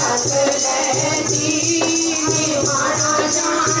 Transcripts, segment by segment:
ਦਾਤਾ ਰੱਖ ਲੈ ਜੀ ਮਾਣਾ ਜਾਣ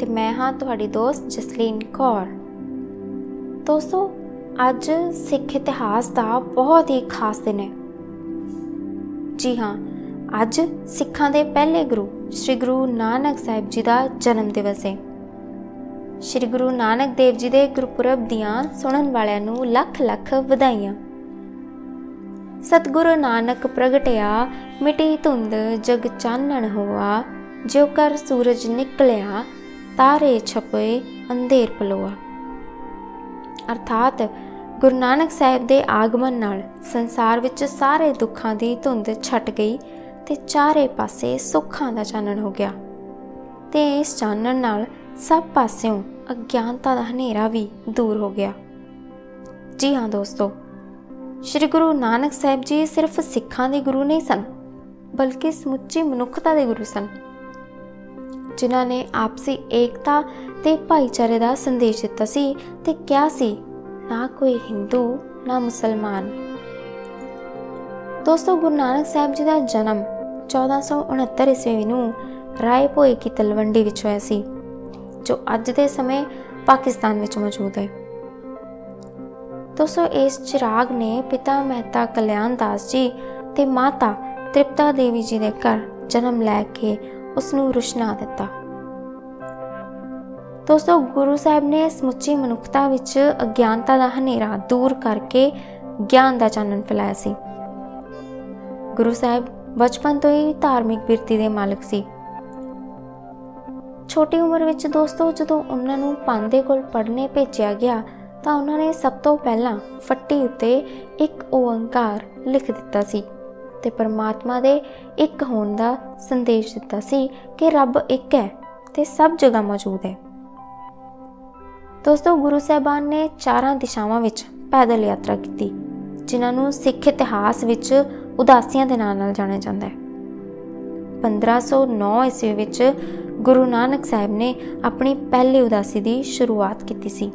ਤੇ ਮੈਂ ਹਾਂ ਤੁਹਾਡੀ ਦੋਸਤ ਜਸਲੀਨ ਕੌਰ। ਦੋਸਤੋ, ਅੱਜ ਸਿੱਖ ਇਤਿਹਾਸ ਦਾ ਬਹੁਤ ਹੀ ਖਾਸ ਦਿਨ ਹੈ। ਜੀ ਹਾਂ, ਅੱਜ ਸਿੱਖਾਂ ਦੇ ਪਹਿਲੇ ਗੁਰੂ ਸ੍ਰੀ ਗੁਰੂ ਨਾਨਕ ਸਾਹਿਬ ਜੀ ਦਾ ਜਨਮ ਦਿਵਸ ਹੈ। ਸ੍ਰੀ ਗੁਰੂ ਨਾਨਕ ਦੇਵ ਜੀ ਦੇ ਗੁਰਪੁਰਬ ਦੀਆਂ ਸੁਣਨ ਵਾਲਿਆਂ ਨੂੰ ਲੱਖ-ਲੱਖ ਵਧਾਈਆਂ। ਸਤਿਗੁਰੂ ਨਾਨਕ ਪ੍ਰਗਟਿਆ, ਮਿਟੀ ਧੁੰਦ ਜਗ ਚਾਨਣ ਹੋਆ, ਜਿਉ ਕਰ ਸੂਰਜ ਨਿਕਲਿਆ ਤਾਰੇ ਛਪੇ ਅੰਧੇਰ ਪਲੋਆ। ਅਰਥਾਤ ਗੁਰੂ ਨਾਨਕ ਸਾਹਿਬ ਦੇ ਆਗਮਨ ਨਾਲ ਸੰਸਾਰ ਵਿੱਚ ਸਾਰੇ ਦੁੱਖਾਂ ਦੀ ਧੁੰਦ ਛਟ ਗਈ ਤੇ ਚਾਰੇ ਪਾਸੇ ਸੁੱਖਾਂ ਦਾ ਚਾਨਣ ਹੋ ਗਿਆ। ਤੇ ਇਸ ਚਾਨਣ ਨਾਲ ਸਭ ਪਾਸਿਓਂ ਅਗਿਆਨਤਾ ਦਾ ਹਨੇਰਾ ਵੀ ਦੂਰ ਹੋ ਗਿਆ। ਜੀ ਹਾਂ ਦੋਸਤੋ, ਸ਼੍ਰੀ ਗੁਰੂ ਨਾਨਕ ਸਾਹਿਬ ਜੀ ਸਿਰਫ ਸਿੱਖਾਂ ਦੇ ਗੁਰੂ ਨਹੀਂ ਸਨ, ਬਲਕਿ ਸਮੁੱਚੀ ਮਨੁੱਖਤਾ ਦੇ ਗੁਰੂ ਸਨ। ਜਿਨ੍ਹਾਂ ਨੇ ਆਪਸੀ ਏਕਤਾ ਤੇ ਭਾਈਚਾਰੇ ਦਾ ਸੰਦੇਸ਼ ਦਿੱਤਾ ਸੀ ਤੇ ਕਿਹਾ ਸੀ, ਨਾ ਕੋਈ ਹਿੰਦੂ, ਨਾ ਮੁਸਲਮਾਨ। ਦੋਸਤੋ, ਗੁਰੂ ਨਾਨਕ ਸਾਹਿਬ ਜੀ ਦਾ ਜਨਮ 1469 ਈਸਵੀ ਨੂੰ ਰਾਏ ਭੋਏ ਕੀ ਤਲਵੰਡੀ ਵਿੱਚ ਹੋਇਆ ਸੀ, ਜੋ ਅੱਜ ਦੇ ਸਮੇਂ ਪਾਕਿਸਤਾਨ ਵਿੱਚ ਮੌਜੂਦ ਹੈ। ਦੋਸਤੋ, ਇਸ ਚਿਰਾਗ ਨੇ ਪਿਤਾ ਮਹਿਤਾ ਕਲਿਆਣ ਦਾਸ ਜੀ ਤੇ ਮਾਤਾ ਤ੍ਰਿਪਤਾ ਦੇਵੀ ਜੀ ਦੇ ਘਰ ਜਨਮ ਲੈ ਕੇ ਉਸ ਨੂੰ ਰੁਸ਼ਨਾ ਦਿੱਤਾ। ਦੋਸਤੋ, ਗੁਰੂ ਸਾਹਿਬ ਨੇ ਸਮੁੱਚੀ ਮਨੁੱਖਤਾ ਵਿੱਚ ਅਗਿਆਨਤਾ ਦਾ ਹਨੇਰਾ ਦੂਰ ਕਰਕੇ ਗਿਆਨ ਦਾ ਚਾਨਣ ਫੈਲਾਇਆ ਸੀ। ਗੁਰੂ ਸਾਹਿਬ ਬਚਪਨ ਤੋਂ ਹੀ ਧਾਰਮਿਕ ਬਿਰਤੀ ਦੇ ਮਾਲਕ ਸੀ। ਛੋਟੀ ਉਮਰ ਵਿੱਚ ਦੋਸਤੋ, ਜਦੋਂ ਉਹਨਾਂ ਨੂੰ ਪਾਂਦੇ ਕੋਲ ਪੜ੍ਹਨੇ ਭੇਜਿਆ ਗਿਆ, ਤਾਂ ਉਹਨਾਂ ਨੇ ਸਭ ਤੋਂ ਪਹਿਲਾਂ ਫੱਟੀ ਉੱਤੇ ਇੱਕ ਓੰਕਾਰ ਲਿਖ ਦਿੱਤਾ ਸੀ। ਤੇ ਪਰਮਾਤਮਾ ਦੇ ਇੱਕ ਹੋਣ ਦਾ ਸੰਦੇਸ਼ ਦਿੱਤਾ ਸੀ ਕਿ ਰੱਬ ਇੱਕ ਹੈ ਤੇ ਸਭ ਜਗ੍ਹਾ ਮੌਜੂਦ ਹੈ। ਦੋਸਤੋ, ਗੁਰੂ ਸਾਹਿਬਾਨ ਨੇ ਚਾਰਾਂ ਦਿਸ਼ਾਵਾਂ ਵਿੱਚ ਪੈਦਲ ਯਾਤਰਾ ਕੀਤੀ, ਜਿਨ੍ਹਾਂ ਨੂੰ ਸਿੱਖ ਇਤਿਹਾਸ ਵਿੱਚ ਉਦਾਸੀਆਂ ਦੇ ਨਾਂ ਨਾਲ ਜਾਣਿਆ ਜਾਂਦਾ ਹੈ। 1509 ਈਸਵੀ ਵਿੱਚ ਗੁਰੂ ਨਾਨਕ ਸਾਹਿਬ ਨੇ ਆਪਣੀ ਪਹਿਲੀ ਉਦਾਸੀ ਦੀ ਸ਼ੁਰੂਆਤ ਕੀਤੀ ਸੀ।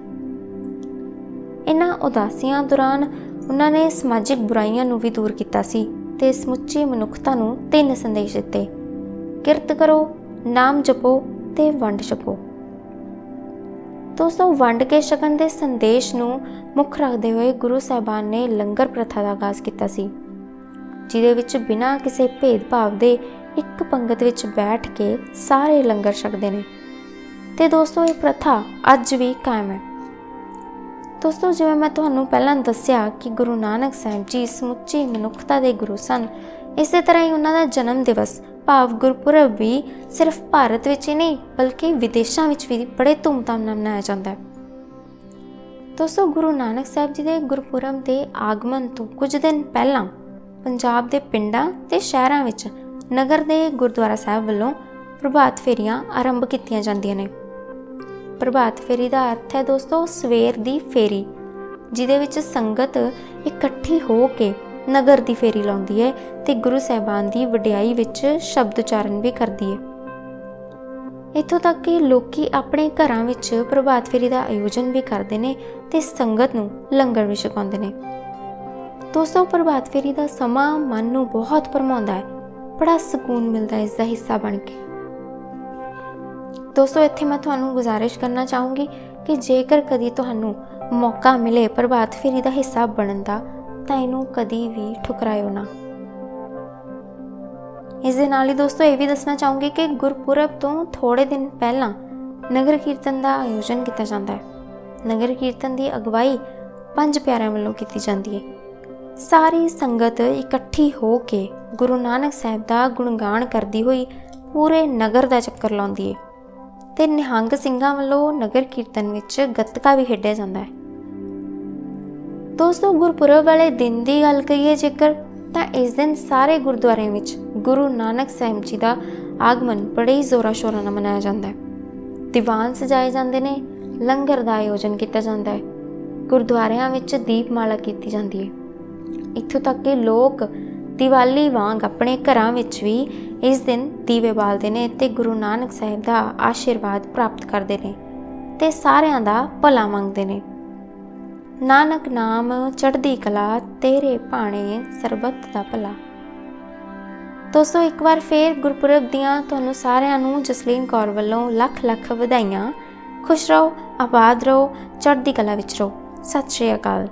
ਇਹਨਾਂ ਉਦਾਸੀਆਂ ਦੌਰਾਨ ਉਹਨਾਂ ਨੇ ਸਮਾਜਿਕ ਬੁਰਾਈਆਂ ਨੂੰ ਵੀ ਦੂਰ ਕੀਤਾ ਸੀ ਤੇ ਸਮੁੱਚੀ ਮਨੁੱਖਤਾ ਨੂੰ ਤਿੰਨ ਸੰਦੇਸ਼ ਦਿੱਤੇ। ਕਿਰਤ ਕਰੋ, ਨਾਮ ਜਪੋ ਤੇ ਵੰਡ ਛਕੋ। ਦੋਸਤੋ, ਵੰਡ ਕੇ ਛਕਣ ਦੇ ਸੰਦੇਸ਼ ਨੂੰ ਮੁੱਖ ਰੱਖਦੇ ਹੋਏ ਗੁਰੂ ਸਾਹਿਬਾਨ ਨੇ ਲੰਗਰ ਪ੍ਰਥਾ ਦਾ ਆਗਾਜ਼ ਕੀਤਾ ਸੀ, ਜਿਹਦੇ ਵਿੱਚ ਬਿਨਾਂ ਕਿਸੇ ਭੇਦਭਾਵ ਦੇ ਇੱਕ ਪੰਗਤ ਵਿੱਚ ਬੈਠ ਕੇ ਸਾਰੇ ਲੰਗਰ ਛਕਦੇ ਨੇ। ਤੇ ਦੋਸਤੋ, ਇਹ ਪ੍ਰਥਾ ਅੱਜ ਵੀ ਕਾਇਮ ਹੈ। ਦੋਸਤੋ, ਜਿਵੇਂ ਮੈਂ ਤੁਹਾਨੂੰ ਪਹਿਲਾਂ ਦੱਸਿਆ ਕਿ ਗੁਰੂ ਨਾਨਕ ਸਾਹਿਬ ਜੀ ਸਮੁੱਚੀ ਮਨੁੱਖਤਾ ਦੇ ਗੁਰੂ ਸਨ, ਇਸੇ ਤਰ੍ਹਾਂ ਹੀ ਉਹਨਾਂ ਦਾ ਜਨਮ ਦਿਵਸ ਭਾਵ ਗੁਰਪੁਰਬ ਵੀ ਸਿਰਫ ਭਾਰਤ ਵਿੱਚ ਹੀ ਨਹੀਂ, ਬਲਕਿ ਵਿਦੇਸ਼ਾਂ ਵਿੱਚ ਵੀ ਬੜੇ ਧੂਮਧਾਮ ਨਾਲ ਮਨਾਇਆ ਜਾਂਦਾ ਹੈ। ਦੋਸਤੋ, ਗੁਰੂ ਨਾਨਕ ਸਾਹਿਬ ਜੀ ਦੇ ਗੁਰਪੁਰਬ ਦੇ ਆਗਮਨ ਤੋਂ ਕੁਝ ਦਿਨ ਪਹਿਲਾਂ ਪੰਜਾਬ ਦੇ ਪਿੰਡਾਂ ਤੇ ਸ਼ਹਿਰਾਂ ਵਿੱਚ ਨਗਰ ਦੇ ਗੁਰਦੁਆਰਾ ਸਾਹਿਬ ਵੱਲੋਂ ਪ੍ਰਭਾਤ ਫੇਰੀਆਂ ਆਰੰਭ ਕੀਤੀਆਂ ਜਾਂਦੀਆਂ ਨੇ। ਪ੍ਰਭਾਤ ਫੇਰੀ ਦਾ ਅਰਥ ਹੈ ਦੋਸਤੋ, ਸਵੇਰ ਦੀ ਫੇਰੀ, ਜਿਹਦੇ ਵਿੱਚ ਸੰਗਤ ਇਕੱਠੀ ਹੋ ਕੇ ਨਗਰ ਦੀ ਫੇਰੀ ਲਾਉਂਦੀ ਹੈ ਤੇ ਗੁਰੂ ਸਾਹਿਬਾਨ ਦੀ ਵਡਿਆਈ ਵਿੱਚ ਸ਼ਬਦ ਉਚਾਰਨ ਵੀ ਕਰਦੀ ਹੈ। ਇੱਥੋਂ ਤੱਕ ਕਿ ਲੋਕੀ ਆਪਣੇ ਘਰਾਂ ਵਿੱਚ ਪ੍ਰਭਾਤ ਫੇਰੀ ਦਾ ਆਯੋਜਨ ਵੀ ਕਰਦੇ ਨੇ ਤੇ ਸੰਗਤ ਨੂੰ ਲੰਗਰ ਵੀ ਛਕਾਉਂਦੇ ਨੇ। ਦੋਸਤੋ, ਪ੍ਰਭਾਤ ਫੇਰੀ ਦਾ ਸਮਾਂ ਮਨ ਨੂੰ ਬਹੁਤ ਭਰਮਾਉਂਦਾ ਹੈ। ਬੜਾ ਸਕੂਨ ਮਿਲਦਾ ਹੈ ਇਸ ਦਾ ਹਿੱਸਾ ਬਣ ਕੇ। ਦੋਸਤੋ, ਇੱਥੇ ਮੈਂ ਤੁਹਾਨੂੰ ਗੁਜ਼ਾਰਿਸ਼ ਕਰਨਾ ਚਾਹੂੰਗੀ ਕਿ ਜੇਕਰ ਕਦੀ ਤੁਹਾਨੂੰ ਮੌਕਾ ਮਿਲੇ ਪ੍ਰਭਾਤ ਫੇਰੀ ਦਾ ਹਿੱਸਾ ਬਣਨ ਦਾ, ਤਾਂ ਇਹਨੂੰ ਕਦੀ ਵੀ ਠੁਕਰਾਇਓ ਨਾ। ਇਸ ਦੇ ਨਾਲ ਹੀ ਦੋਸਤੋ, ਇਹ ਵੀ ਦੱਸਣਾ ਚਾਹੂੰਗੀ ਕਿ ਗੁਰਪੁਰਬ ਤੋਂ ਥੋੜੇ ਦਿਨ ਪਹਿਲਾਂ ਨਗਰ ਕੀਰਤਨ ਦਾ ਆਯੋਜਨ ਕੀਤਾ ਜਾਂਦਾ ਹੈ। ਨਗਰ ਕੀਰਤਨ ਦੀ ਅਗਵਾਈ ਪੰਜ ਪਿਆਰਿਆਂ ਵੱਲੋਂ ਕੀਤੀ ਜਾਂਦੀ ਹੈ। ਸਾਰੀ ਸੰਗਤ ਇਕੱਠੀ ਹੋ ਕੇ ਗੁਰੂ ਨਾਨਕ ਸਾਹਿਬ ਦਾ ਗੁਣਗਾਨ ਕਰਦੀ ਹੋਈ ਪੂਰੇ ਨਗਰ ਦਾ ਚੱਕਰ ਲਾਉਂਦੀ ਹੈ। ਤੇ ਨਿਹੰਗ ਸਿੰਘਾਂ ਵੱਲੋਂ ਨਗਰ ਕੀਰਤਨ ਵਿੱਚ ਗੱਤਕਾ ਵੀ ਖੇਡਿਆ ਜਾਂਦਾ ਹੈ। ਦੋਸਤੋ, ਗੁਰਪੁਰਬ ਵਾਲੇ ਦਿਨ ਦੀ ਗੱਲ ਕਰੀਏ ਜੇਕਰ, ਤਾਂ ਇਸ ਦਿਨ ਸਾਰੇ ਗੁਰਦੁਆਰਿਆਂ ਵਿੱਚ ਗੁਰੂ ਨਾਨਕ ਸਾਹਿਬ ਜੀ ਦਾ ਆਗਮਨ ਬੜੇ ਹੀ ਜ਼ੋਰਾ ਸ਼ੋਰਾਂ ਨਾਲ ਮਨਾਇਆ ਜਾਂਦਾ ਹੈ। ਦੀਵਾਨ ਸਜਾਏ ਜਾਂਦੇ ਨੇ, ਲੰਗਰ ਦਾ ਆਯੋਜਨ ਕੀਤਾ ਜਾਂਦਾ ਹੈ। ਗੁਰਦੁਆਰਿਆਂ ਵਿੱਚ ਦੀਪਮਾਲਾ ਕੀਤੀ ਜਾਂਦੀ ਹੈ। ਇੱਥੋਂ ਤੱਕ ਕਿ ਲੋਕ ਦੀਵਾਲੀ ਵਾਂਗ ਆਪਣੇ ਘਰਾਂ ਵਿੱਚ ਵੀ ਇਸ ਦਿਨ ਦੀਵੇ ਬਾਲਦੇ ਨੇ ਤੇ ਗੁਰੂ ਨਾਨਕ ਸਾਹਿਬ ਦਾ ਆਸ਼ੀਰਵਾਦ ਪ੍ਰਾਪਤ ਕਰਦੇ ਨੇ ਤੇ ਸਾਰਿਆਂ ਦਾ ਭਲਾ ਮੰਗਦੇ ਨੇ। ਨਾਨਕ ਨਾਮ ਚੜ੍ਹਦੀ ਕਲਾ, ਤੇਰੇ ਭਾਣੇ ਸਰਬੱਤ ਦਾ ਭਲਾ। ਦੋਸਤੋ, ਇੱਕ ਵਾਰ ਫੇਰ ਗੁਰਪੁਰਬ ਦੀਆਂ ਤੁਹਾਨੂੰ ਸਾਰਿਆਂ ਨੂੰ ਜਸਲੀਨ ਕੌਰ ਵੱਲੋਂ ਲੱਖ ਲੱਖ ਵਧਾਈਆਂ। ਖੁਸ਼ ਰਹੋ, ਆਬਾਦ ਰਹੋ, ਚੜ੍ਹਦੀ ਕਲਾ ਵਿੱਚ ਰਹੋ। ਸਤਿ ਸ਼੍ਰੀ ਅਕਾਲ।